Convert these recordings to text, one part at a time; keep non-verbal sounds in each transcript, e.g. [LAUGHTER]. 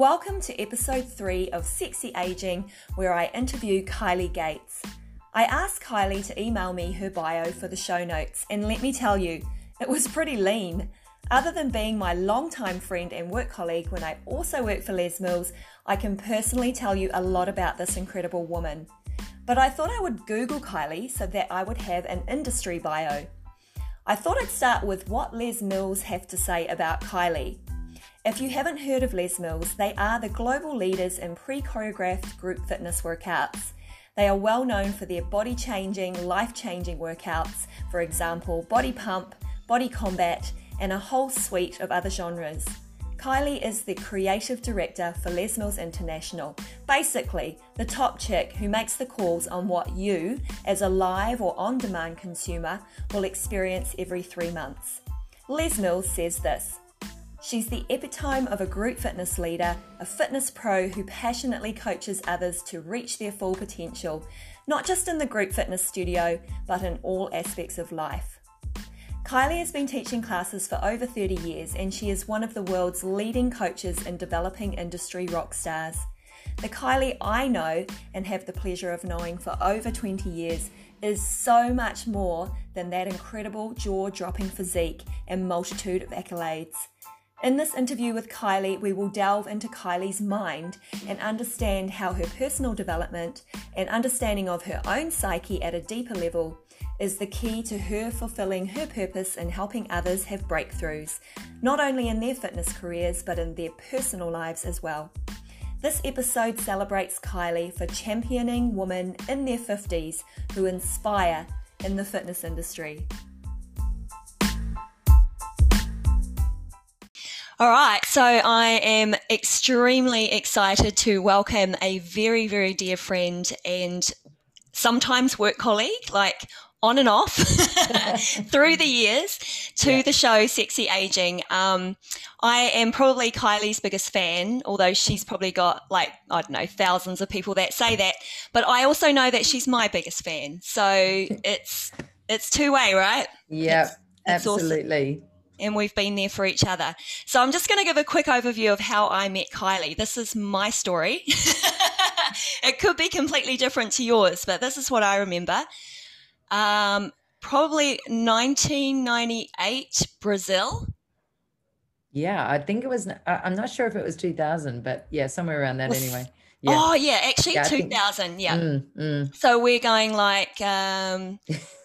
Welcome to episode three of Sexy Aging, where I interview Kylie Gates. I asked Kylie to email me her bio for the show notes, and let me tell you, it was pretty lean. Other than being my longtime friend and work colleague when I also worked for Les Mills, I can personally tell you a lot about this incredible woman. But I thought I would Google Kylie so that I would have an industry bio. I thought I'd start with what Les Mills have to say about Kylie. If you haven't heard of Les Mills, they are the global leaders in pre choreographed group fitness workouts. They are well known for their body changing, life changing workouts, for example, Body Pump, Body Combat, and a whole suite of other genres. Kylie is the creative director for Les Mills International, basically, the top chick who makes the calls on what you, as a live or on demand consumer, will experience every three months. Les Mills says this She's the epitome of a group fitness leader, a fitness pro who passionately coaches others to reach their full potential, not just in the group fitness studio, but in all aspects of life. Kylie has been teaching classes for over 30 years and she is one of the world's leading coaches in developing industry rock stars. The Kylie I know and have the pleasure of knowing for over 20 years is so much more than that incredible jaw dropping physique and multitude of accolades. In this interview with Kylie, we will delve into Kylie's mind and understand how her personal development and understanding of her own psyche at a deeper level is the key to her fulfilling her purpose in helping others have breakthroughs, not only in their fitness careers but in their personal lives as well. This episode celebrates Kylie for championing women in their 50s who inspire in the fitness industry. All right, so I am extremely excited to welcome a very, very dear friend and sometimes work colleague, like on and off [LAUGHS] through the years to yeah. the show Sexy Aging. Um, I am probably Kylie's biggest fan, although she's probably got like, I don't know, thousands of people that say that. But I also know that she's my biggest fan. So [LAUGHS] it's it's two way, right? Yeah, absolutely. Awesome and we've been there for each other. So I'm just going to give a quick overview of how I met Kylie. This is my story. [LAUGHS] it could be completely different to yours, but this is what I remember. Um, probably 1998 Brazil. Yeah, I think it was. I'm not sure if it was 2000, but yeah, somewhere around that anyway. Yeah. Oh yeah, actually yeah, 2000. Think, yeah. Mm, mm. So we're going like um, [LAUGHS]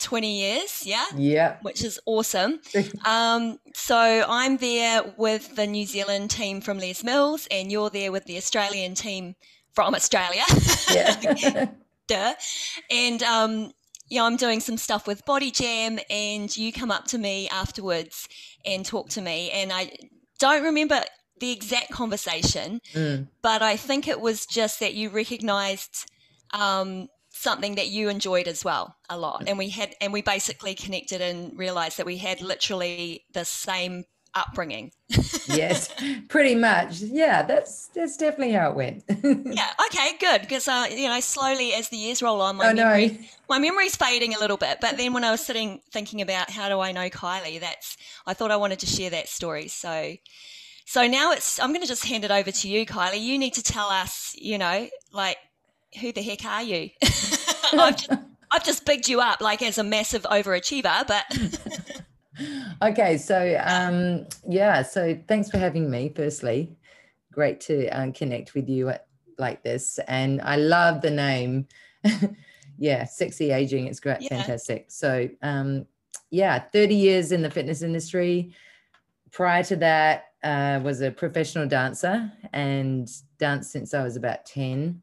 20 years, yeah? Yeah. Which is awesome. [LAUGHS] um, so I'm there with the New Zealand team from Les Mills, and you're there with the Australian team from Australia. Yeah. [LAUGHS] [LAUGHS] Duh. And um, yeah, I'm doing some stuff with Body Jam, and you come up to me afterwards and talk to me. And I don't remember the exact conversation, mm. but I think it was just that you recognized um, something that you enjoyed as well a lot. And we had and we basically connected and realized that we had literally the same upbringing. [LAUGHS] Yes pretty much. Yeah that's that's definitely how it went. [LAUGHS] Yeah okay good because uh, you know slowly as the years roll on my oh, memory no. my memory's fading a little bit but then when i was sitting thinking about how do i know kylie that's i thought i wanted to share that story. So so now it's i'm going to just hand it over to you kylie. You need to tell us you know like who the heck are you? [LAUGHS] I've, just, I've just bigged you up like as a massive overachiever, but. [LAUGHS] okay, so um, yeah, so thanks for having me. Firstly, great to um, connect with you like this, and I love the name. [LAUGHS] yeah, sexy aging. It's great, yeah. fantastic. So um, yeah, thirty years in the fitness industry. Prior to that, uh, was a professional dancer and danced since I was about ten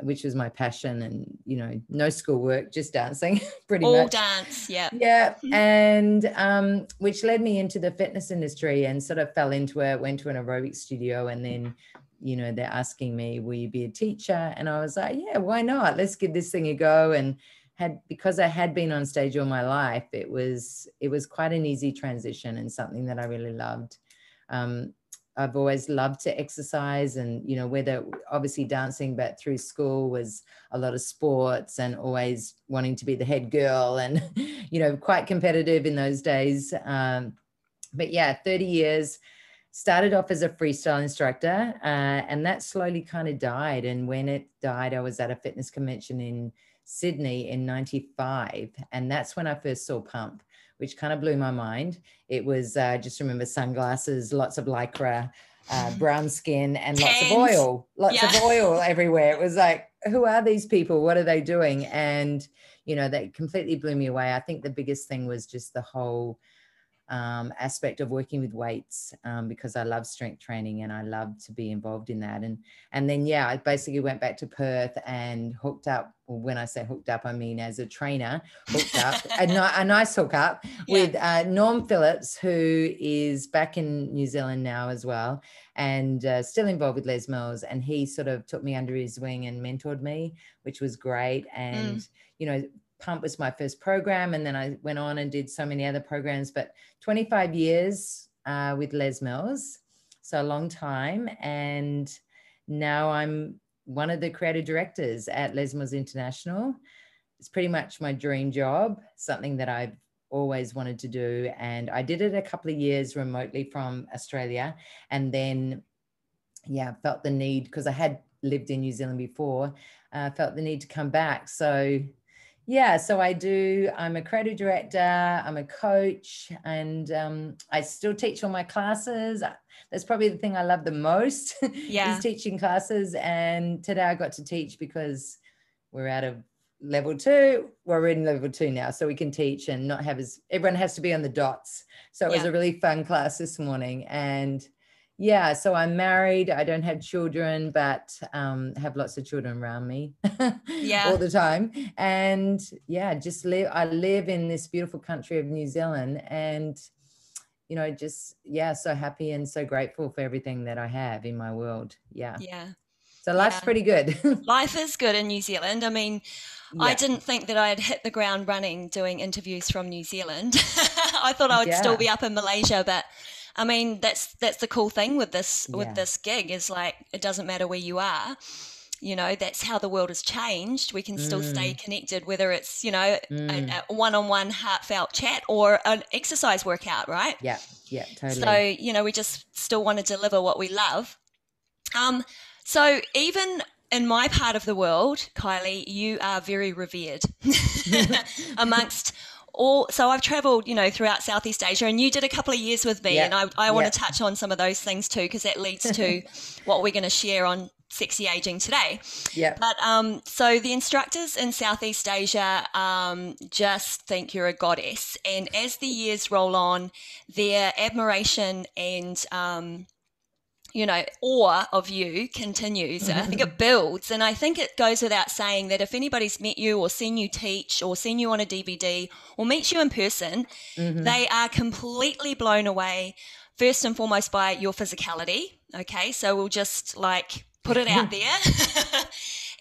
which was my passion and you know no schoolwork just dancing [LAUGHS] pretty all much. dance yeah. Yeah [LAUGHS] and um, which led me into the fitness industry and sort of fell into it went to an aerobic studio and then you know they're asking me will you be a teacher? And i was like yeah why not? Let's give this thing a go. And had because i had been on stage all my life it was it was quite an easy transition and something that i really loved. Um, I've always loved to exercise and, you know, whether obviously dancing, but through school was a lot of sports and always wanting to be the head girl and, [LAUGHS] you know, quite competitive in those days. Um, but yeah, 30 years started off as a freestyle instructor, uh, and that slowly kind of died. And when it died, I was at a fitness convention in Sydney in 95. And that's when I first saw Pump, which kind of blew my mind. It was uh, just remember sunglasses, lots of lycra, uh, [LAUGHS] brown skin, and lots of oil, lots yeah. of oil everywhere. It was like, who are these people? What are they doing? And, you know, that completely blew me away. I think the biggest thing was just the whole um, aspect of working with weights um, because I love strength training and I love to be involved in that. And and then yeah, I basically went back to Perth and hooked up. Well, when I say hooked up, I mean as a trainer, hooked up [LAUGHS] a, a nice hookup yeah. with uh, Norm Phillips, who is back in New Zealand now as well, and uh, still involved with Les Mills. And he sort of took me under his wing and mentored me, which was great. And mm. you know, Pump was my first program, and then I went on and did so many other programs. But 25 years uh, with Les Mills, so a long time, and now I'm one of the creative directors at Les Mills International. It's pretty much my dream job, something that I've always wanted to do, and I did it a couple of years remotely from Australia, and then yeah, felt the need because I had lived in New Zealand before. Uh, felt the need to come back. So yeah, so I do. I'm a creative director. I'm a coach, and um, I still teach all my classes. That's probably the thing I love the most. [LAUGHS] Yeah, is teaching classes. And today I got to teach because we're out of level two. We're in level two now, so we can teach and not have as everyone has to be on the dots. So it yeah. was a really fun class this morning, and yeah so i'm married i don't have children but um, have lots of children around me [LAUGHS] yeah all the time and yeah just live i live in this beautiful country of new zealand and you know just yeah so happy and so grateful for everything that i have in my world yeah yeah so life's yeah. pretty good [LAUGHS] life is good in new zealand i mean yeah. I didn't think that I'd hit the ground running doing interviews from New Zealand. [LAUGHS] I thought I would yeah. still be up in Malaysia, but I mean, that's that's the cool thing with this yeah. with this gig is like it doesn't matter where you are. You know, that's how the world has changed. We can still mm. stay connected, whether it's you know mm. a, a one-on-one heartfelt chat or an exercise workout, right? Yeah, yeah, totally. So you know, we just still want to deliver what we love. Um, so even in my part of the world, Kylie, you are very revered [LAUGHS] [LAUGHS] amongst all so I've traveled, you know, throughout Southeast Asia and you did a couple of years with me and I, I want to touch on some of those things too because that leads to [LAUGHS] what we're going to share on sexy aging today. Yeah. But um, so the instructors in Southeast Asia um, just think you're a goddess, and as the years roll on, their admiration and um, you know, awe of you continues. I think it [LAUGHS] builds. And I think it goes without saying that if anybody's met you or seen you teach or seen you on a DVD or meets you in person, mm-hmm. they are completely blown away, first and foremost, by your physicality. Okay. So we'll just like put it out [LAUGHS] there. [LAUGHS]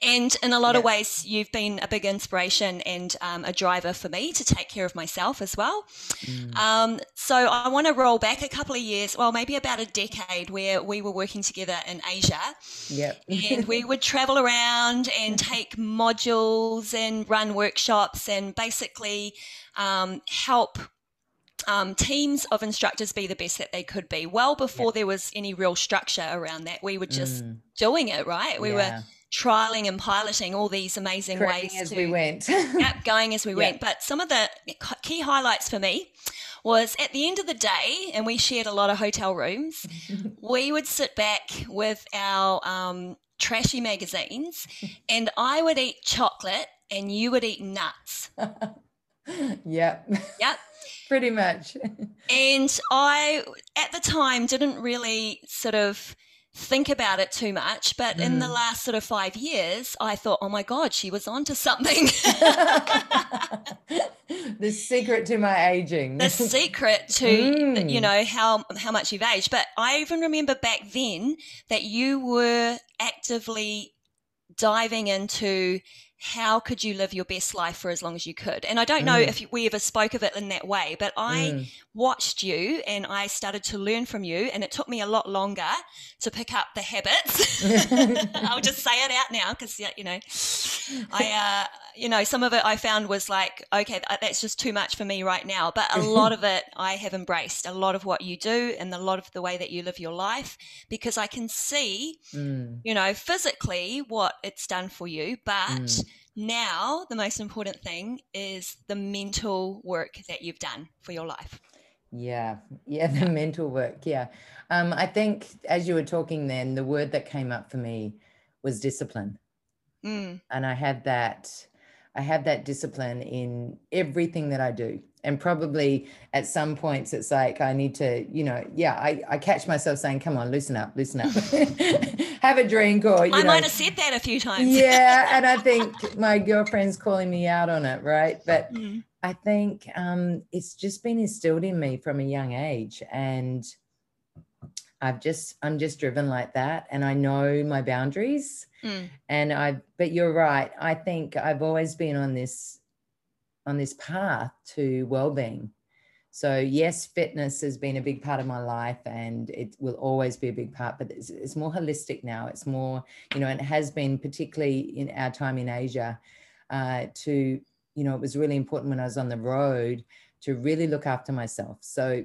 And in a lot of ways, you've been a big inspiration and um, a driver for me to take care of myself as well. Mm. Um, so I want to roll back a couple of years, well, maybe about a decade, where we were working together in Asia. Yep. and we would [LAUGHS] travel around and take modules and run workshops and basically um, help um, teams of instructors be the best that they could be. Well before there was any real structure around that, we were just mm. doing it, right? We yeah. were trialing and piloting all these amazing Correcting ways as to, we went. [LAUGHS] yep, going as we went. But some of the key highlights for me was at the end of the day, and we shared a lot of hotel rooms. [LAUGHS] we would sit back with our um, trashy magazines, [LAUGHS] and I would eat chocolate, and you would eat nuts. yep. Yep. Pretty much. and I, at the time, didn't really sort of think about it too much. But mm. in the mm. last sort of five years, I thought, oh my God, she was onto something. [LAUGHS] the secret to my aging. The secret [LAUGHS] to mm. you know how how much you've aged. But I even remember back then that you were actively diving into how could you live your best life for as long as you could? And I don't know mm. if we ever spoke of it in that way, but I mm. watched you and I started to learn from you, and it took me a lot longer to pick up the habits. [LAUGHS] I'll just say it out now because, you know. [LAUGHS] I, uh, you know, some of it I found was like, okay, that's just too much for me right now. But a lot of it I have embraced, a lot of what you do and a lot of the way that you live your life, because I can see, mm. you know, physically what it's done for you. But mm. now the most important thing is the mental work that you've done for your life. Yeah, yeah, [LAUGHS] the mental work. Yeah. Um, I think as you were talking then, the word that came up for me was discipline. Mm. And I had that, I have that discipline in everything that I do. And probably at some points it's like I need to, you know, yeah, I, I catch myself saying, come on, loosen up, loosen up. [LAUGHS] have a drink or I know, might have said that a few times. yeah. And I [LAUGHS] think my girlfriend's calling me out on it, right? But mm. I think um, it's just been instilled in me from a young age. And I've just I'm just driven like that and I know my boundaries mm. and I but you're right I think I've always been on this on this path to well-being. So yes fitness has been a big part of my life and it will always be a big part but it's, it's more holistic now. It's more you know and it has been particularly in our time in Asia uh, to you know it was really important when I was on the road to really look after myself. So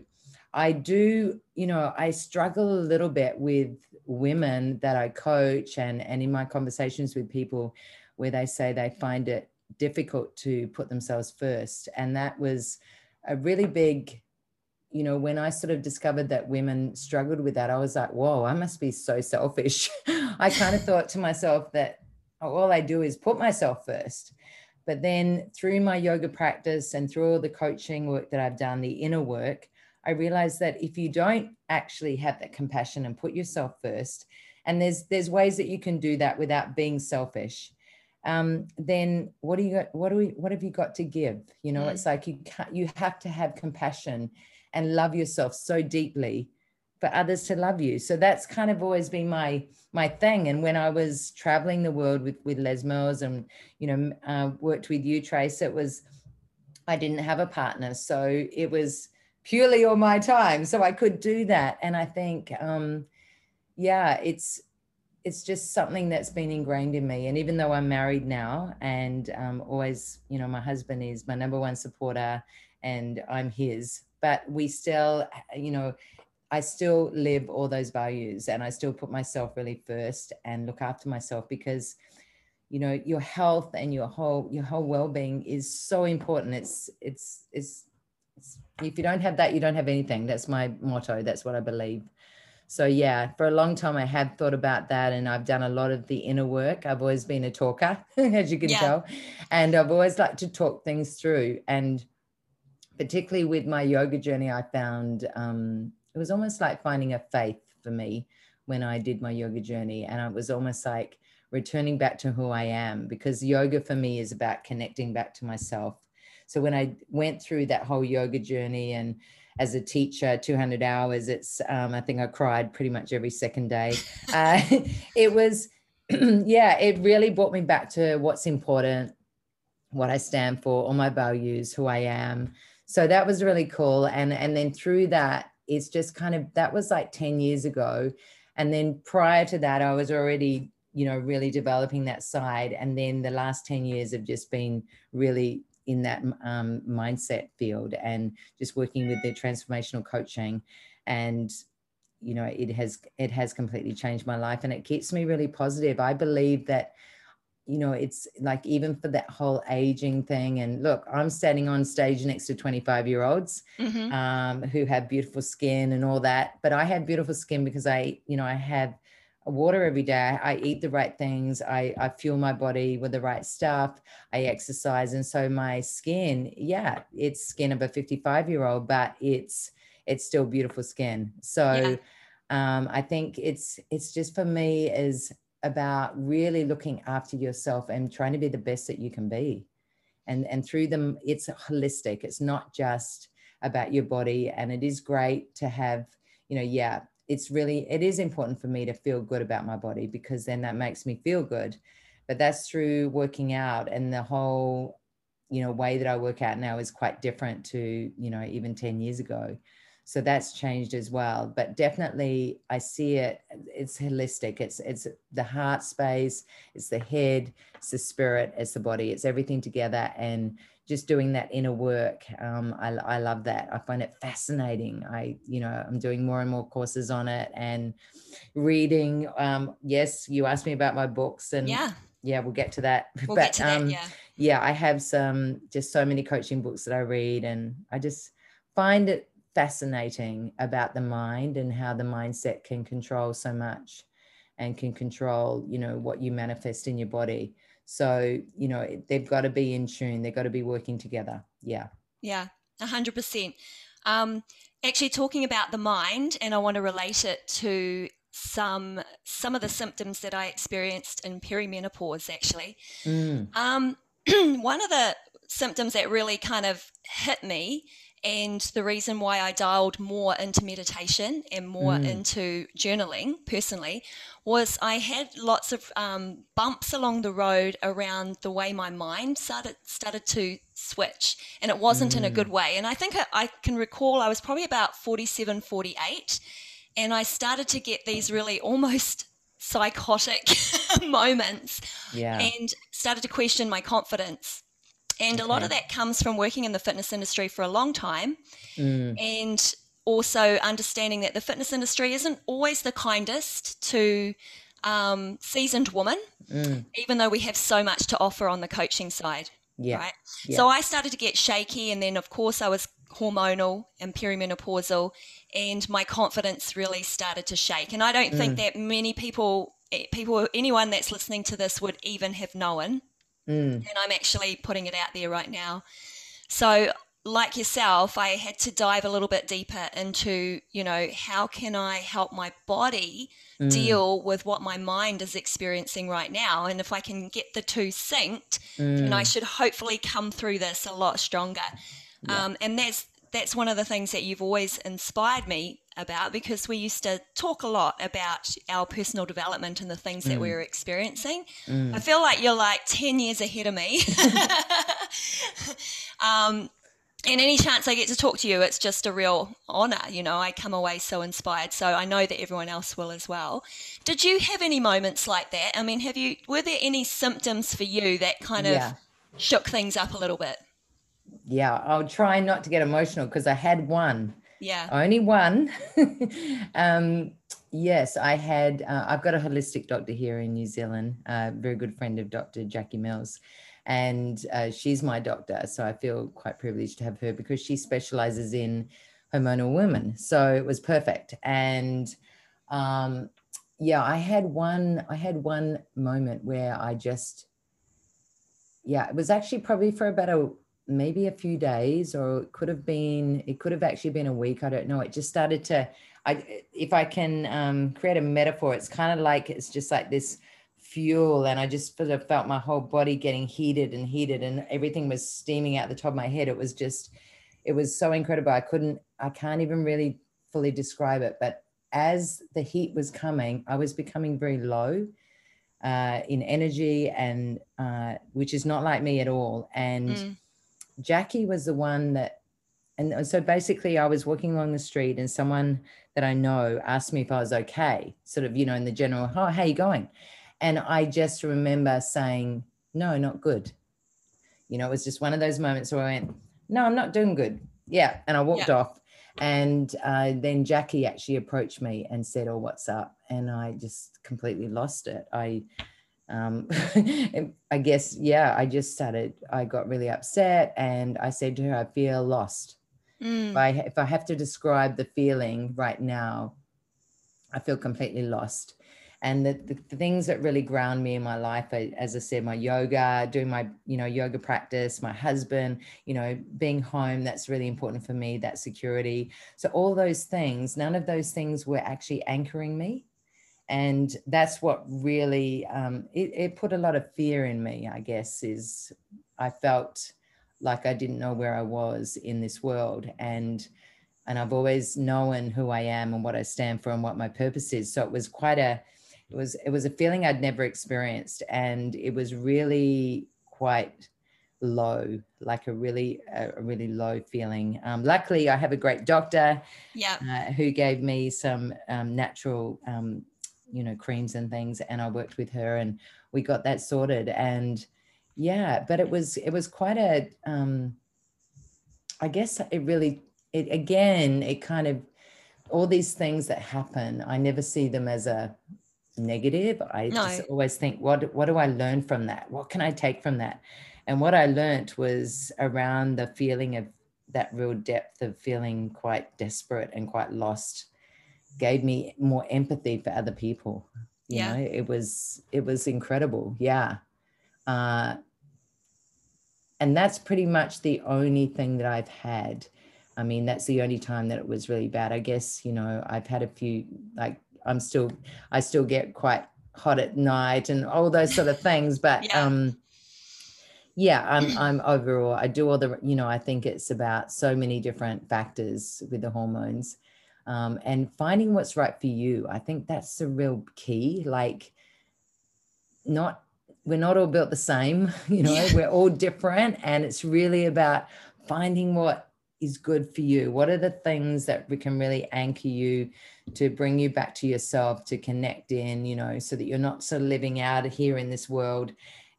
I do, you know, I struggle a little bit with women that I coach and, and in my conversations with people where they say they find it difficult to put themselves first. And that was a really big, you know, when I sort of discovered that women struggled with that, I was like, whoa, I must be so selfish. [LAUGHS] I kind of thought to myself that all I do is put myself first. But then through my yoga practice and through all the coaching work that I've done, the inner work, I realized that if you don't actually have that compassion and put yourself first, and there's there's ways that you can do that without being selfish, um, then what do you got? What do we? What have you got to give? You know, mm. it's like you can't. You have to have compassion and love yourself so deeply for others to love you. So that's kind of always been my my thing. And when I was traveling the world with with Les Mills and you know uh, worked with you, Trace, it was I didn't have a partner, so it was purely all my time. So i could do that. And i think um yeah it's it's just something that's been ingrained in me. And even though i'm married now and um, always you know my husband is my number one supporter and i'm his but we still you know i still live all those values and i still put myself really first and look after myself because you know your health and your whole your whole well-being is so important. It's it's it's if you don't have that, you don't have anything. That's my motto. That's what I believe. So yeah, for a long time I have thought about that and I've done a lot of the inner work. I've always been a talker, [LAUGHS] as you can yeah. tell. And I've always liked to talk things through. And particularly with my yoga journey, I found um, it was almost like finding a faith for me when I did my yoga journey. And it was almost like returning back to who I am because yoga for me is about connecting back to myself so when I went through that whole yoga journey and as a teacher, 200 hours, it's, um, I think I cried pretty much every second day. [LAUGHS] Uh, [LAUGHS] it was, [CLEARS THROAT] yeah, it really brought me back to what's important, what I stand for, all my values, who I am. So that was really cool. And, and then through that, it's just kind of, that was like 10 years ago. And then prior to that, I was already you know really developing that side and then the last 10 years have just been really in that um, mindset field and just working with the transformational coaching and you know it has it has completely changed my life and it keeps me really positive i believe that you know it's like even for that whole aging thing and look i'm standing on stage next to 25 year olds mm-hmm. um, who have beautiful skin and all that but i have beautiful skin because i you know i have water every day. I eat the right things. I, I fuel my body with the right stuff. I exercise. And so my skin, yeah, it's skin of a 55 year old, but it's, it's still beautiful skin. So yeah. um, I think it's, it's just for me is about really looking after yourself and trying to be the best that you can be. And, and through them, it's holistic. It's not just about your body. And it is great to have, you know, yeah, it's really it is important for me to feel good about my body because then that makes me feel good. But that's through working out and the whole you know way that i work out now is quite different to you know even 10 years ago. So that's changed as well. But definitely i see it it's holistic. It's it's the heart space it's the head it's the spirit it's the body it's everything together. And just doing that inner work um, I, I love that. I find it fascinating. I you know i'm doing more and more courses on it and reading um, yes you asked me about my books and yeah. yeah we'll get to that. [LAUGHS] We'll but get to um, that, yeah. yeah i have some just so many coaching books that i read and i just find it fascinating about the mind and how the mindset can control so much and can control you know what you manifest in your body. So you know they've got to be in tune. They've got to be working together. Yeah. Yeah 100% um actually talking about the mind and i want to relate it to some some of the symptoms that i experienced in perimenopause actually. Mm. um [CLEARS THROAT] one of the symptoms that really kind of hit me and the reason why I dialed more into meditation and more mm. into journaling personally was I had lots of um, bumps along the road around the way my mind started started to switch, and it wasn't mm. in a good mm. way. And I think I, I can recall I was probably about 47, 48, and I started to get these really almost psychotic [LAUGHS] moments yeah. and started to question my confidence and okay. a lot of that comes from working in the fitness industry for a long time mm. and also understanding that the fitness industry isn't always the kindest to um, seasoned women, mm. even though we have so much to offer on the coaching side. Yeah. Right. Yeah. So I started to get shaky, and then, of course, I was hormonal and perimenopausal, and my confidence really started to shake. And I don't mm. think that many people, eh, people, anyone that's listening to this would even have known Mm. And I'm actually putting it out there right now. So, like yourself, I had to dive a little bit deeper into, you know, how can I help my body mm. deal with what my mind is experiencing right now? And if I can get the two synced, mm. then I should hopefully come through this a lot stronger. Yeah. Um, and that's that's one of the things that you've always inspired me about because we used to talk a lot about our personal development and the things mm. that we mm. were experiencing. Mm. I feel like you're like 10 years ahead of me. [LAUGHS] [LAUGHS] um, and any chance I get to talk to you, it's just a real honor. You know, I come away so inspired. So I know that everyone else will as well. Did you have any moments like that? I mean, have you, were there any symptoms for you that kind of yeah. shook things up a little bit? Yeah, I'll try not to get emotional because I had one yeah. Only one. [LAUGHS] um, yes, I had, uh, I've got a holistic doctor here in New Zealand, a very good friend of Dr. Jackie Mills. And uh, she's my doctor. So I feel quite privileged to have her because she specializes in hormonal women. So it was perfect. And um, yeah, I had one, I had one moment where I just, yeah, it was actually probably for about a maybe a few days or it could have been it could have actually been a week i don't know. It just started to i if i can um, create a metaphor it's kind of like it's just like this fuel and i just sort of felt my whole body getting heated and heated and everything was steaming out the top of my head. It was just it was so incredible. I couldn't i can't even really fully describe it but as the heat was coming i was becoming very low uh, in energy and uh, which is not like me at all and mm Jackie was the one that, and so basically I was walking along the street and someone that I know asked me if I was okay, sort of, you know, in the general, oh, how you going? And I just remember saying, no, not good. You know, it was just one of those moments where I went, no, I'm not doing good. Yeah. And I walked yeah. off. And uh, then Jackie actually approached me and said, Oh, what's up? And I just completely lost it. I, um, [LAUGHS] I guess, yeah, I just started, I got really upset and I said to her, I feel lost. Mm. If, I, if I have to describe the feeling right now, I feel completely lost. And the, the, the, things that really ground me in my life, as I said, my yoga, doing my, you know, yoga practice, my husband, you know, being home, that's really important for me, that security. So all those things, none of those things were actually anchoring me and that's what really um, it, it put a lot of fear in me i guess is i felt like i didn't know where i was in this world. And and i've always known who i am and what i stand for and what my purpose is. So it was quite a it was it was a feeling i'd never experienced. And it was really quite low, like a really a really low feeling. Um, luckily, I have a great doctor, yeah, uh, who gave me some um, natural, um, you know, creams and things, and I worked with her, and we got that sorted. And yeah, but it was it was quite a, um, I guess it really it again it kind of all these things that happen. I never see them as a negative. I no. just always think, what what do I learn from that? What can I take from that? And what I learned was around the feeling of that real depth of feeling quite desperate and quite lost gave me more empathy for other people. You yeah. know, it was it was incredible. Yeah. Uh, and that's pretty much the only thing that I've had. I mean, that's the only time that it was really bad. I guess, you know, I've had a few like I'm still I still get quite hot at night and all those sort of [LAUGHS] things. But yeah. um yeah i'm [CLEARS THROAT] i'm overall i do all the you know i think it's about so many different factors with the hormones um, and finding what's right for you i think that's the real key like not we're not all built the same [LAUGHS] you know yeah. we're all different and it's really about finding what is good for you what are the things that we can really anchor you to bring you back to yourself to connect in you know so that you're not sort of living out here in this world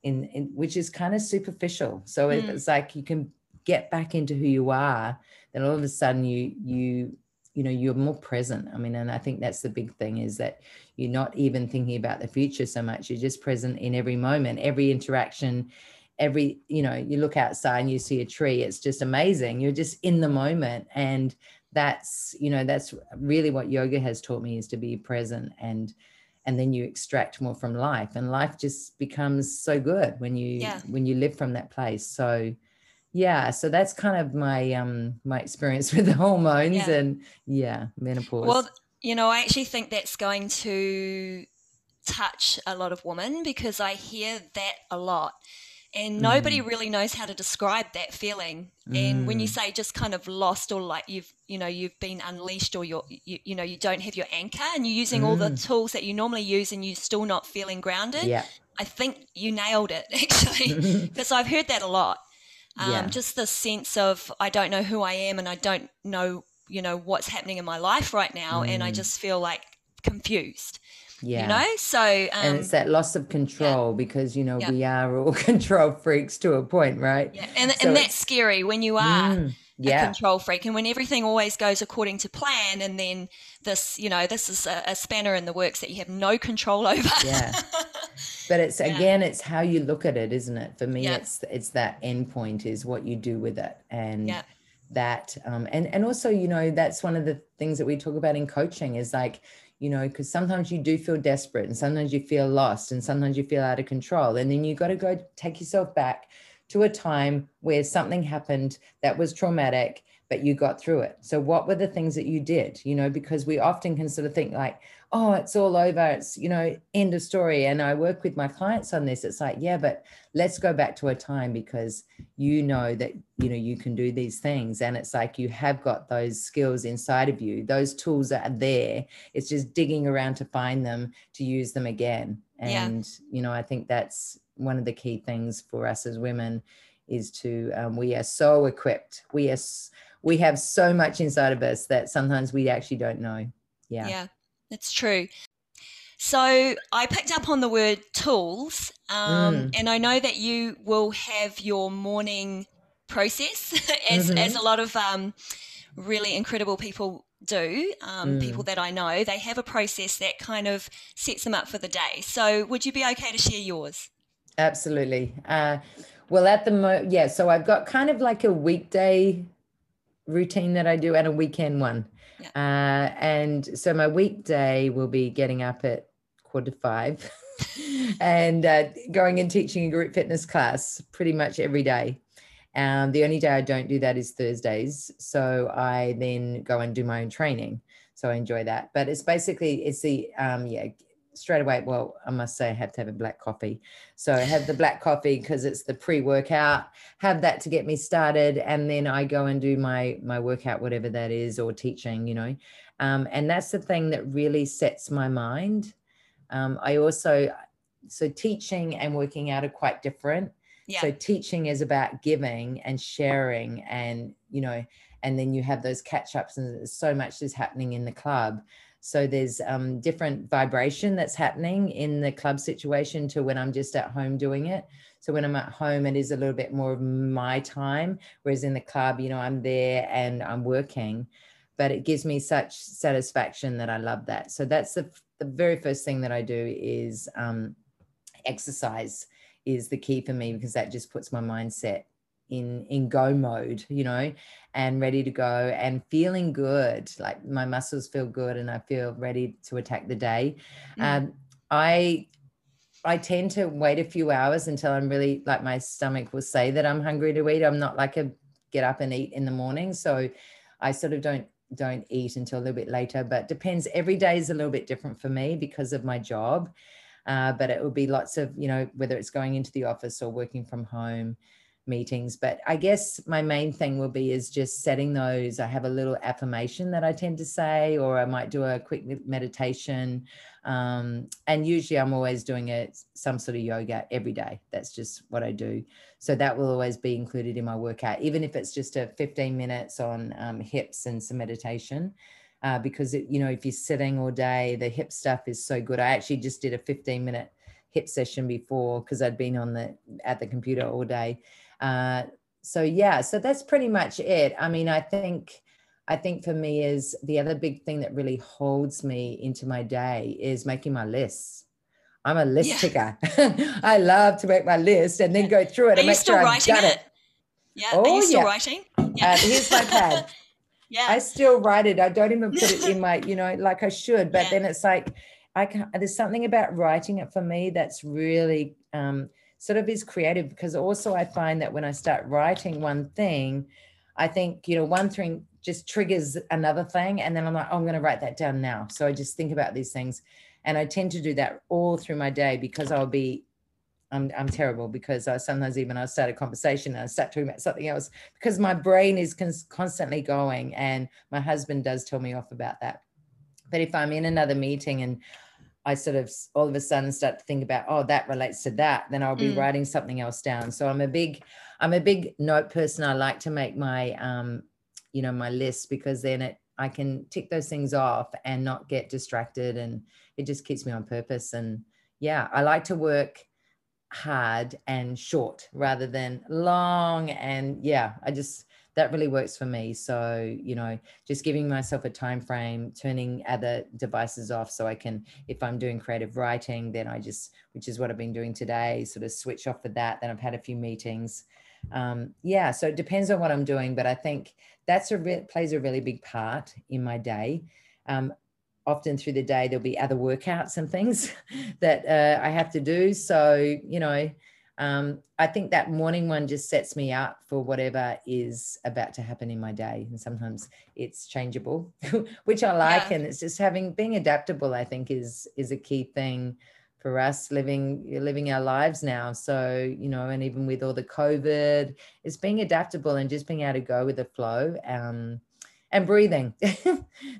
in, in which is kind of superficial. So mm. it's like you can get back into who you are, then all of a sudden you you you know you're more present. I mean, and I think that's the big thing is that you're not even thinking about the future so much. You're just present in every moment, every interaction, every you know you look outside and you see a tree. It's just amazing. You're just in the moment and that's you know that's really what yoga has taught me is to be present and and then you extract more from life and life just becomes so good when you yeah. when you live from that place so yeah so that's kind of my um my experience [LAUGHS] with the hormones yeah. and yeah menopause well you know i actually think that's going to touch a lot of women because i hear that a lot and nobody mm. really knows how to describe that feeling and when you mm. say just kind of lost or like you've you know you've been unleashed or you're you, you know you don't have your anchor and you're using mm. all the mm. tools that you normally use and you're still not feeling grounded yeah i think you nailed it [LAUGHS] actually [LAUGHS] because i've heard that a lot um, yeah. just the sense of i don't know who i am and i don't know you know what's happening in my life right now and i mm. just feel like confused yeah. You know, so um, and it's that loss of control yeah. because you know yeah. we are all [LAUGHS] control freaks to a point, right? Yeah, and so and that's scary when you are. Mm, yeah. a control freak and when everything always goes according to plan and then this you know this is a, a spanner in the works that you have no control over yeah [LAUGHS] but it's again it's how you look at it isn't it for me it's it's that end point is what you do with it and that um and and also you know that's one of the things that we talk about in coaching is like you know, because sometimes you do feel desperate and sometimes you feel lost and sometimes you feel out of control. And then you got to go take yourself back to a time where something happened that was traumatic, but you got through it. So, what were the things that you did? You know, because we often can sort of think like, oh, it's all over. It's, you know, end of story. And I work with my clients on this. It's like, yeah, but let's go back to a time because you know that, you know, you can do these things. And it's like you have got those skills inside of you. Those tools are there. It's just digging around to find them, to use them again. And, yeah. you know, I think that's one of the key things for us as women is to, um, we are so equipped. We are, we have so much inside of us that sometimes we actually don't know. Yeah. Yeah. That's true. So I picked up on the word tools, um, mm. and I know that you will have your morning process, [LAUGHS] as, mm-hmm. as a lot of um, really incredible people do. Um, mm. People that I know, they have a process that kind of sets them up for the day. So would you be okay to share yours? Absolutely. Uh, well, at the mo, yeah. So I've got kind of like a weekday routine that I do and a weekend one. Yeah. Uh, and so my weekday will be getting up at quarter to five [LAUGHS] and uh, going and teaching a group fitness class pretty much every day. Um, the only day I don't do that is Thursdays. So I then go and do my own training. So I enjoy that. But it's basically, it's the, um, yeah, straight away, well, I must say I have to have a black coffee. So I have the black coffee because it's the pre-workout, have that to get me started. And then I go and do my my workout, whatever that is, or teaching, you know. Um, and that's the thing that really sets my mind. Um, I also so teaching and working out are quite different. Yeah. So teaching is about giving and sharing and, you know, and then you have those catch ups and so much is happening in the club. So there's um, different vibration that's happening in the club situation to when I'm just at home doing it. So when I'm at home, it is a little bit more of my time, whereas in the club, you know, I'm there and I'm working. But it gives me such satisfaction that I love that. So that's the the very first thing that I do is um, exercise is the key for me because that just puts my mindset in in go mode you know and ready to go and feeling good like my muscles feel good and i feel ready to attack the day. Mm. um, i i tend to wait a few hours until i'm really like my stomach will say that i'm hungry to eat. I'm not like a get up and eat in the morning so i sort of don't don't eat until a little bit later but depends. Every day is a little bit different for me because of my job uh, but it will be lots of you know whether it's going into the office or working from home meetings but i guess my main thing will be is just setting those i have a little affirmation that i tend to say or i might do a quick meditation um, and usually i'm always doing it some sort of yoga every day. That's just what i do. So that will always be included in my workout even if it's just a 15 minutes on um, hips and some meditation uh, because it, you know if you're sitting all day the hip stuff is so good. I actually just did a 15 minute hip session before because i'd been on the at the computer all day uh, so yeah, so that's pretty much it. I mean, I think I think for me is the other big thing that really holds me into my day is making my lists. I'm a list yeah. ticker. [LAUGHS] I love to make my list and then go through it Are and make sure I've done it? it. Yeah. Oh, Are you still yeah. writing? Yeah. Uh, here's my pad. [LAUGHS] yeah. I still write it. I don't even put it in [LAUGHS] my, you know, like I should. But yeah. then it's like I can't. there's something about writing it for me that's really um sort of is creative because also I find that when I start writing one thing, I think, you know, one thing just triggers another thing. And then I'm like, oh, I'm going to write that down now. So I just think about these things. And I tend to do that all through my day because I'll be, I'm, I'm terrible because I sometimes even I'll start a conversation and I start talking about something else because my brain is cons- constantly going. And my husband does tell me off about that. But if I'm in another meeting and I sort of all of a sudden start to think about, oh, that relates to that, then I'll be mm. writing something else down. So I'm a big, I'm a big note person. I like to make my, um, you know, my list because then it, I can tick those things off and not get distracted, and it just keeps me on purpose. And yeah, I like to work hard and short rather than long. And yeah, I just that really works for me. So you know just giving myself a time frame turning other devices off so i can if i'm doing creative writing then i just which is what i've been doing today sort of switch off for that. Then i've had a few meetings. Um, yeah so it depends on what i'm doing but i think that's a re- plays a really big part in my day. Um, often through the day there'll be other workouts and things [LAUGHS] that uh, i have to do. So you know um, I think that morning one just sets me up for whatever is about to happen in my day. And sometimes it's changeable, [LAUGHS] which I like. Yeah. And it's just having being adaptable, I think, is is a key thing for us living living our lives now. So, you know, and even with all the COVID, it's being adaptable and just being able to go with the flow. Um, and breathing. [LAUGHS] That's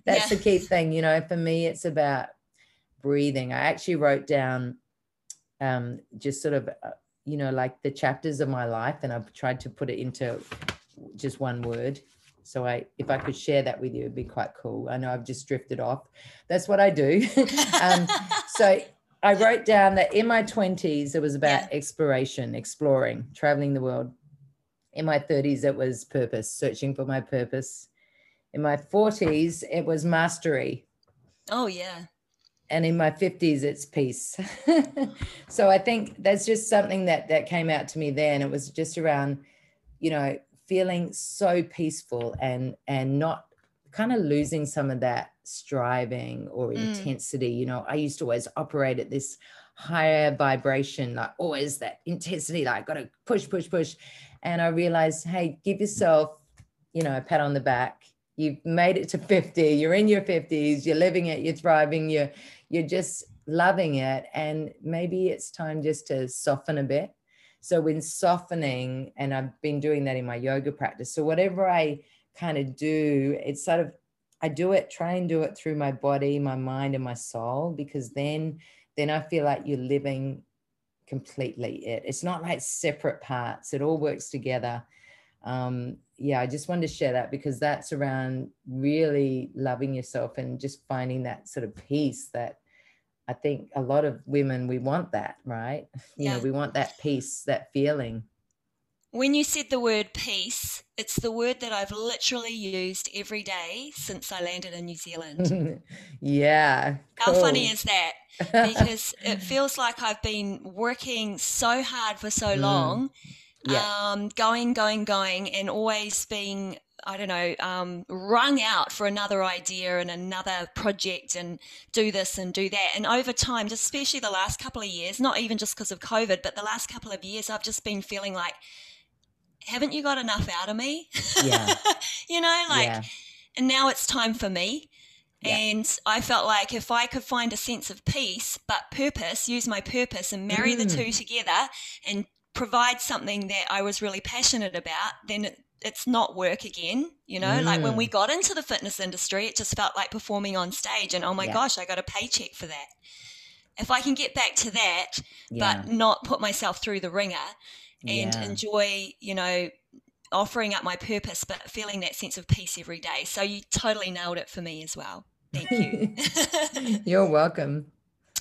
yeah. the key thing. You know, for me, it's about breathing. I actually wrote down um, just sort of uh, you know, like the chapters of my life, and I've tried to put it into just one word. So I, if I could share that with you, it'd be quite cool. I know I've just drifted off. That's what I do. [LAUGHS] um, so I wrote down that in my twenties it was about yeah. exploration, exploring, traveling the world. In my thirties, it was purpose, searching for my purpose. In my forties, it was mastery. Oh yeah and in my 50s it's peace. [LAUGHS] So i think that's just something that that came out to me then. It was just around you know feeling so peaceful and and not kind of losing some of that striving or mm. intensity. You know i used to always operate at this higher vibration like always that intensity like I gotta push push push. And i realized hey give yourself you know a pat on the back. You've made it to 50 you're in your 50s you're living it. You're thriving. You're you're just loving it and maybe it's time just to soften a bit so when softening and i've been doing that in my yoga practice so whatever i kind of do it's sort of i do it try and do it through my body my mind and my soul because then then i feel like you're living completely it. It's not like separate parts. It all works together. Um, yeah, I just wanted to share that because that's around really loving yourself and just finding that sort of peace that I think a lot of women we want that, right? [LAUGHS] You yeah. know, we want that peace, that feeling. When you said the word peace, it's the word that I've literally used every day since I landed in New Zealand. [LAUGHS] yeah. Cool. How funny is that? [LAUGHS] Because it feels like I've been working so hard for so mm. Yeah. um, going, going, going, and always being I don't know, um, wrung out for another idea and another project and do this and do that. And over time, especially the last couple of years, not even just because of COVID, but the last couple of years, I've just been feeling like haven't you got enough out of me? Yeah. [LAUGHS] you know, like, yeah. and now it's time for me. Yeah. And I felt like if I could find a sense of peace, but purpose, use my purpose and marry mm. the two together and provide something that I was really passionate about, then it, it's not work again. You know, mm. like when we mm. got into the fitness industry, it just felt like performing on stage. And oh my yeah. gosh, I got a paycheck for that. If I can get back to that, but not put myself through the ringer, and yeah. enjoy, you know, offering up my purpose, but feeling that sense of peace every day. So you totally nailed it for me as well. Thank you. [LAUGHS] You're welcome.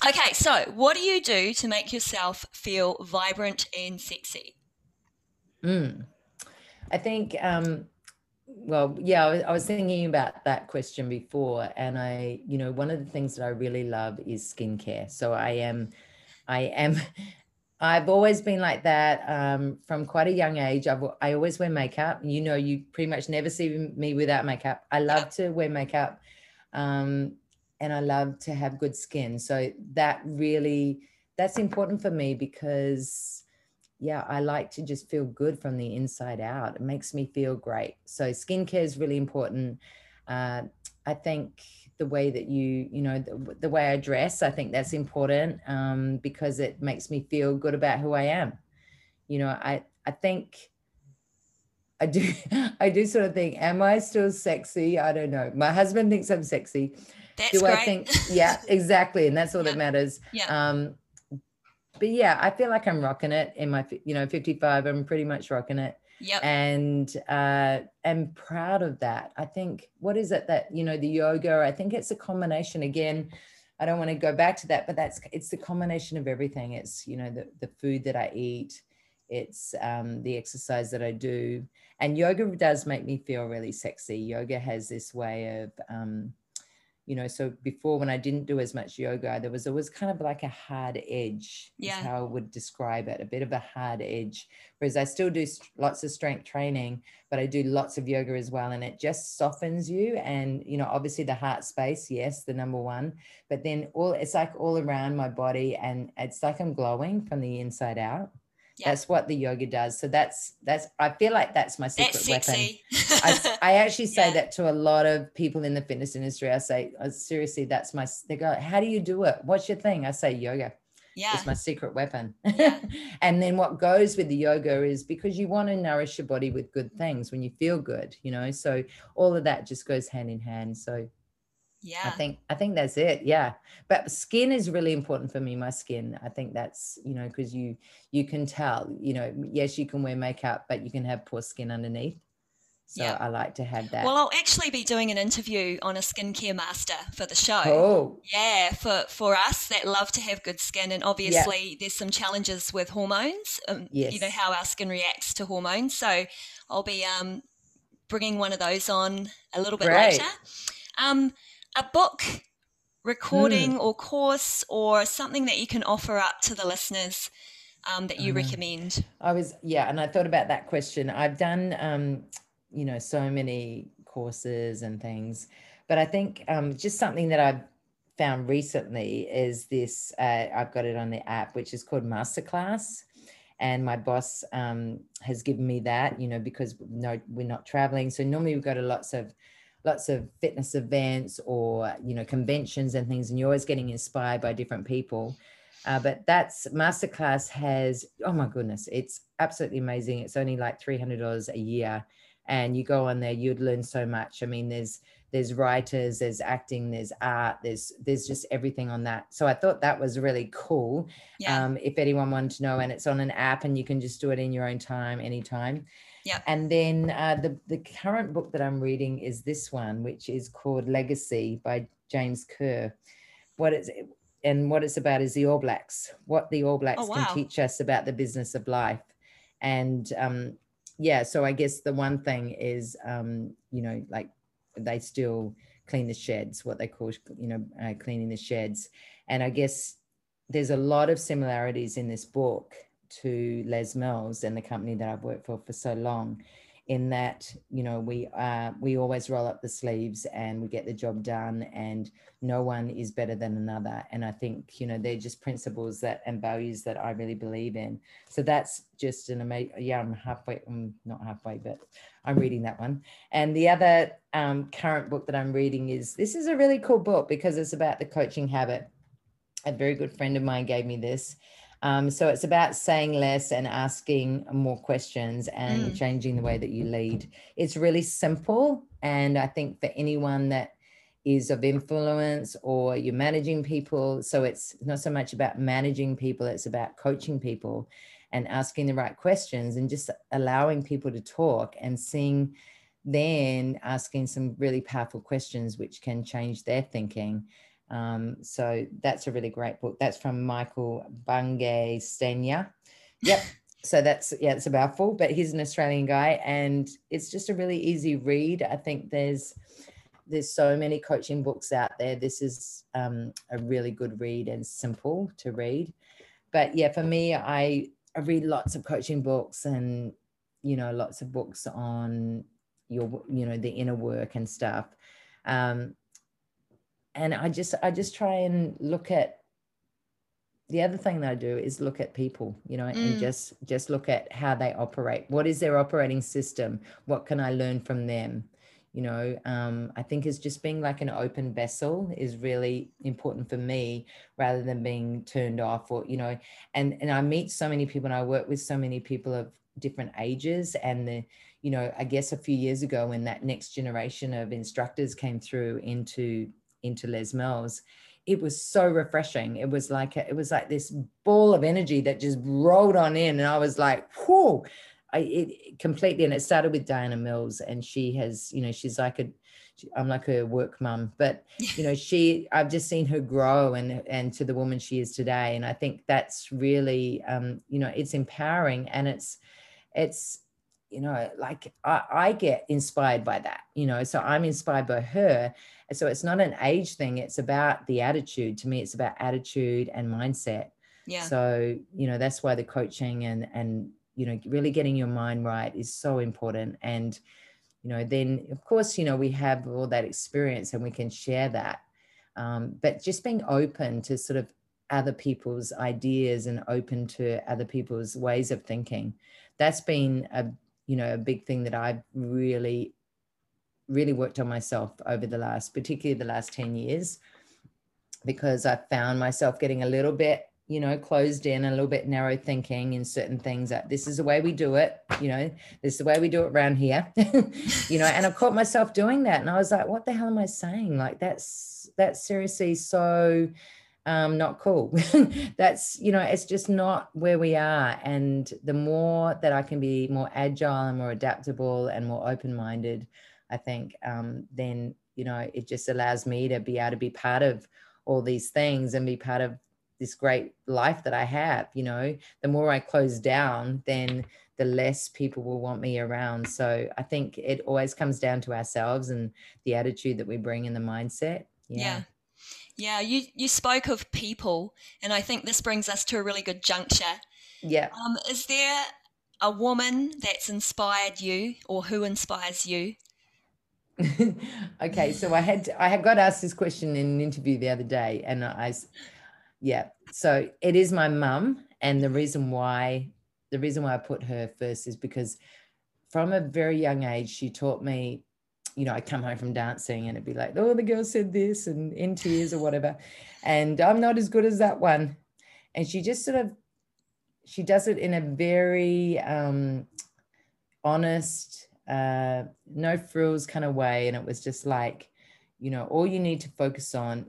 Okay, so what do you do to make yourself feel vibrant and sexy? Mm. I think, um, well, yeah, I was, I was thinking about that question before, and I, you know, one of the things that I really love is skincare. So I am, I am [LAUGHS] I've always been like that um, from quite a young age. I've, I always wear makeup. You know, you pretty much never see me without makeup. I love to wear makeup um, and I love to have good skin. So that really, that's important for me because, yeah, I like to just feel good from the inside out. It makes me feel great. So skincare is really important. Uh, I think the way that you you know the, the way i dress i think that's important um, because it makes me feel good about who i am you know i i think i do [LAUGHS] i do sort of think am i still sexy i don't know my husband thinks i'm sexy that's do great. i think [LAUGHS] yeah exactly and that's all yeah. that matters yeah. um but yeah i feel like i'm rocking it in my you know 55 i'm pretty much rocking it Yep. And uh, am proud of that. I think, what is it that, you know, the yoga, I think it's a combination again. I don't want to go back to that, but that's, it's the combination of everything. It's, you know, the, the food that I eat, it's um, the exercise that I do. And yoga does make me feel really sexy. Yoga has this way of, um, you know so before when i didn't do as much yoga there was always kind of like a hard edge yeah. how i would describe it a bit of a hard edge. Whereas i still do lots of strength training but i do lots of yoga as well and it just softens you and you know obviously the heart space yes the number one but then all it's like all around my body and it's like i'm glowing from the inside out yeah. That's what the yoga does. So that's that's I feel like that's my secret that's weapon. I, [LAUGHS] I, actually say yeah. that to a lot of people in the fitness industry. I say, oh, seriously, that's my they go, How do you do it? What's your thing? I say yoga. Yeah. It's my secret weapon. Yeah. [LAUGHS] and then what goes with the yoga is because you want to nourish your body with good things when you feel good, you know. So all of that just goes hand in hand. So yeah i think i think that's it yeah but skin is really important for me my skin i think that's you know because you you can tell you know yes you can wear makeup but you can have poor skin underneath so yeah. I like to have that. Well, I'll actually be doing an interview on a skincare master for the show. Oh. Yeah, for, for us that love to have good skin. And obviously, yeah. there's some challenges with hormones, um, yes. you know, how our skin reacts to hormones. So I'll be um, bringing one of those on a little bit Great. later. Um, a book recording mm. or course or something that you can offer up to the listeners um, that you recommend? I was, yeah, and I thought about that question. I've done, um, you know, so many courses and things, but I think um, just something that I've found recently is this uh, I've got it on the app, which is called Masterclass. And my boss um, has given me that, you know, because no, we're not traveling. So normally we've got a lots of lots of fitness events or you know conventions and things and you're always getting inspired by different people. Uh, but that's masterclass has oh my goodness it's absolutely amazing. It's only like $300 a year and you go on there you'd learn so much. I mean there's there's writers there's acting there's art there's there's just everything on that. So i thought that was really cool yeah. um, if anyone wanted to know and it's on an app and you can just do it in your own time anytime yeah and then uh, the the current book that i'm reading is this one which is called legacy by james kerr what is it and what it's about is the all blacks what the all blacks oh, wow. can teach us about the business of life and um yeah so i guess the one thing is um you know like they still clean the sheds, what they call, you know, uh, cleaning the sheds. And I guess there's a lot of similarities in this book to Les Mills and the company that I've worked for for so long in that you know we uh, we always roll up the sleeves and we get the job done and no one is better than another. And i think you know they're just principles that and values that i really believe in. So that's just an amazing yeah i'm halfway i'm not halfway but i'm reading that one. And the other um, current book that i'm reading is this is a really cool book because it's about the coaching habit. A very good friend of mine gave me this um, so it's about saying less and asking more questions and mm. changing the way that you lead. It's really simple. And I think for anyone that is of influence or you're managing people, so it's not so much about managing people, it's about coaching people and asking the right questions and just allowing people to talk and seeing then asking some really powerful questions which can change their thinking um, so that's a really great book. That's from Michael Bungay Stanier. Yep. [LAUGHS] so that's yeah, it's a mouthful, but he's an Australian guy, and it's just a really easy read. I think there's there's so many coaching books out there. This is um, a really good read and simple to read. But yeah, for me, I I read lots of coaching books and you know lots of books on your you know the inner work and stuff. Um, and I just I just try and look at the other thing that I do is look at people, you know, mm. and just just look at how they operate. What is their operating system? What can I learn from them? You know, um, I think is just being like an open vessel is really important for me, rather than being turned off or you know. And and I meet so many people, and I work with so many people of different ages, and the you know, I guess a few years ago when that next generation of instructors came through into into Les Mills, it was so refreshing. It was like a, it was like this ball of energy that just rolled on in, and I was like, "Whoa!" I it completely. And it started with Diana Mills, and she has, you know, she's like a I'm like a work mum, but [LAUGHS] you know, she I've just seen her grow and and to the woman she is today. And I think that's really um, you know, it's empowering and it's it's you know, like I, I get inspired by that, you know, so I'm inspired by her so it's not an age thing, it's about the attitude. To me, it's about attitude and mindset. Yeah. So, you know, that's why the coaching and and you know, really getting your mind right is so important. And, you know, then of course, you know, we have all that experience and we can share that. Um, but just being open to sort of other people's ideas and open to other people's ways of thinking that's been a you know a big thing that i've really really worked on myself over the last, particularly the last 10 years, because I found myself getting a little bit, you know, closed in, a little bit narrow thinking in certain things that this is the way we do it, you know, this is the way we do it around here, [LAUGHS] you know, and I caught myself doing that. And I was like, what the hell am I saying? Like, that's, that's seriously so, um, not cool. [LAUGHS] That's, you know, it's just not where we are. And the more that I can be more agile and more adaptable and more open minded, I think, um, then, you know, it just allows me to be able to be part of all these things and be part of this great life that I have. You know, the more I close down, then the less people will want me around. So I think it always comes down to ourselves and the attitude that we bring in the mindset. Yeah. yeah. Yeah, you you spoke of people, and I think this brings us to a really good juncture. Yeah. Um, is there a woman that's inspired you, or who inspires you? [LAUGHS] okay, so I had I had got asked this question in an interview the other day, and I, yeah, so it is my mum, and the reason why the reason why I put her first is because from a very young age she taught me, you know, I come home from dancing and it'd be like, oh, the girl said this, and in tears or whatever, and I'm not as good as that one, and she just sort of she does it in a very um, honest uh, no frills kind of way. And it was just like, you know, all you need to focus on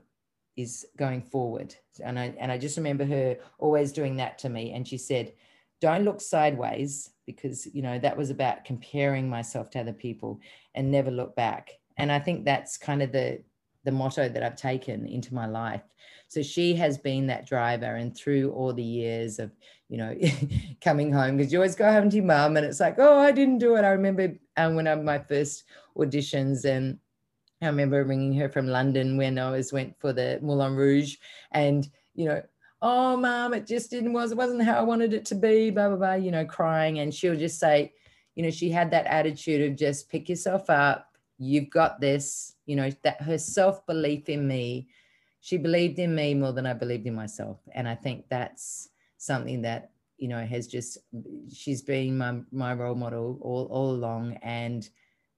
is going forward. And I, and I just remember her always doing that to me. And she said, don't look sideways because, you know, that was about comparing myself to other people and never look back. And I think that's kind of the, the motto that I've taken into my life. So she has been that driver, and through all the years of, you know, [LAUGHS] coming home because you always go home to your mum, and it's like, oh, I didn't do it. I remember um, when I my first auditions, and I remember ringing her from London when I was went for the Moulin Rouge, and you know, oh, mom it just didn't was it wasn't how I wanted it to be, blah blah blah, you know, crying, and she'll just say, you know, she had that attitude of just pick yourself up. You've got this you know that her self belief in me. She believed in me more than i believed in myself. And i think that's something that you know has just she's been my my role model all all along. And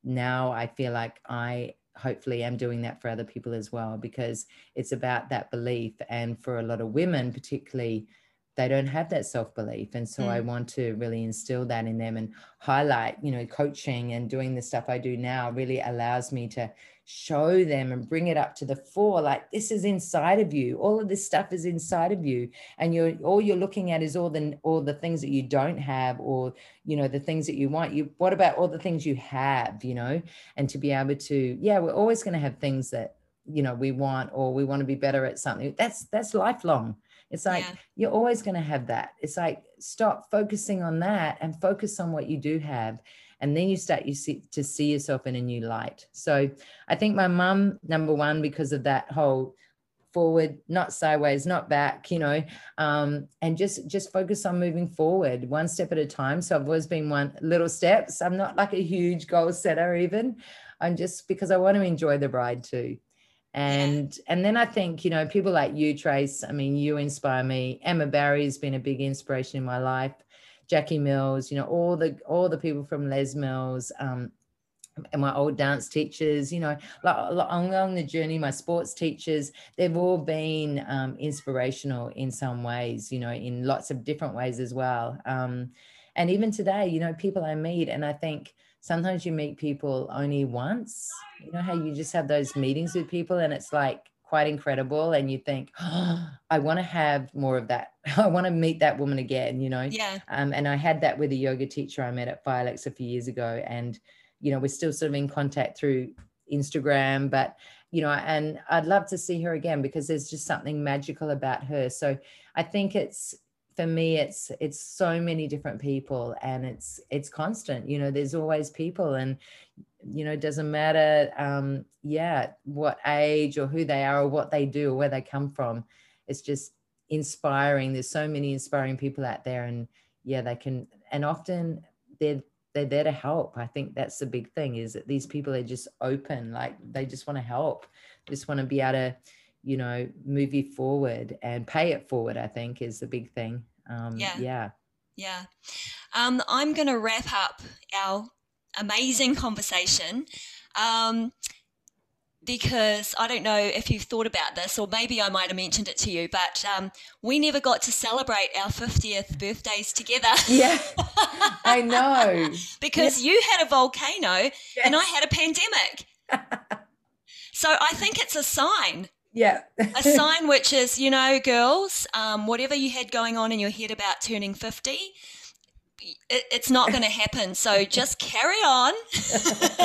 now i feel like i hopefully am doing that for other people as well because it's about that belief. And for a lot of women particularly they don't have that self belief. And so mm. I want to really instill that in them and highlight, you know, coaching and doing the stuff I do now really allows me to show them and bring it up to the fore. Like this is inside of you. All of this stuff is inside of you. And you're all you're looking at is all the all the things that you don't have or, you know, the things that you want. You what about all the things you have, you know? And to be able to, yeah, we're always going to have things that you know we want or we want to be better at something that's that's lifelong it's like yeah. you're always going to have that. It's like stop focusing on that and focus on what you do have. And then you start you see to see yourself in a new light. So I think my mum, number one, because of that whole forward, not sideways, not back, you know, um, and just just focus on moving forward one step at a time. So I've always been one little steps. I'm not like a huge goal setter even. I'm just because I want to enjoy the ride too and yeah. and then i think you know people like you trace i mean you inspire me emma barry has been a big inspiration in my life jackie mills you know all the all the people from les mills um, and my old dance teachers, you know, along the journey, my sports teachers, they've all been um, inspirational in some ways, you know, in lots of different ways as well. Um, and even today, you know, people I meet, and I think sometimes you meet people only once. You know how you just have those meetings with people and it's like quite incredible and you think oh, [GASPS] i want to have more of that. [LAUGHS] I want to meet that woman again you know? Yeah. Um, and i had that with a yoga teacher i met at FILEX a few years ago and you know we're still sort of in contact through instagram but you know and i'd love to see her again because there's just something magical about her. So i think it's for me it's it's so many different people and it's it's constant you know there's always people and you know it doesn't matter um yeah what age or who they are or what they do or where they come from. It's just inspiring. There's so many inspiring people out there and yeah they can and often they're they're there to help. I think that's the big thing is that these people are just open like they just want to help just want to be able to you know move you forward and pay it forward i think is the big thing um yeah yeah yeah um i'm going to wrap up our amazing conversation um because I don't know if you've thought about this, or maybe I might have mentioned it to you, but um, we never got to celebrate our 50th birthdays together. Yeah, [LAUGHS] I know. because yeah. you had a volcano yes. and I had a pandemic. [LAUGHS] so I think it's a sign yeah. a sign [LAUGHS] which is, you know, girls, um, whatever you had going on in your head about turning 50, it, it's not going to happen. So just carry on. [LAUGHS]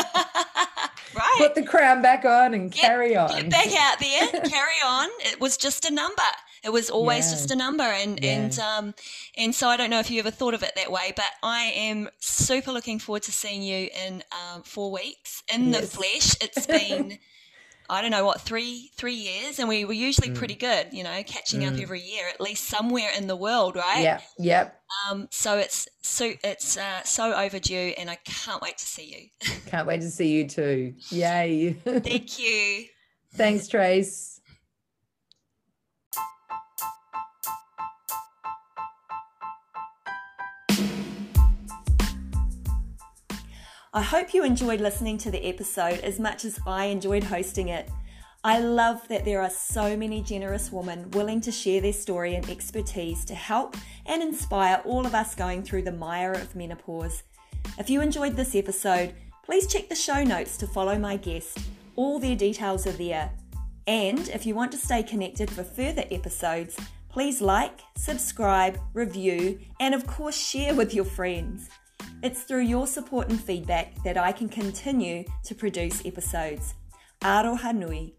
right. Put the crown back on and get, carry on. Get back out [LAUGHS] there, carry on. It was just a number. It was always yeah. just a number, and yeah. and um, and so I don't know if you ever thought of it that way, but I am super looking forward to seeing you in um, four weeks in yes. the flesh. It's been I don't know what three three years, and we were usually mm. pretty good, you know, catching mm. up every year, at least somewhere in the world, right? Yeah, yep. Um, so it's so it's uh, so overdue, and I can't wait to see you. can't wait to see you too. Yay! [LAUGHS] Thank you. Thanks, Trace. I hope you enjoyed listening to the episode as much as I enjoyed hosting it. I love that there are so many generous women willing to share their story and expertise to help and inspire all of us going through the mire of menopause. If you enjoyed this episode, please check the show notes to follow my guest. All their details are there. And if you want to stay connected for further episodes, please like, subscribe, review, and of course, share with your friends. It's through your support and feedback that I can continue to produce episodes. Aroha nui.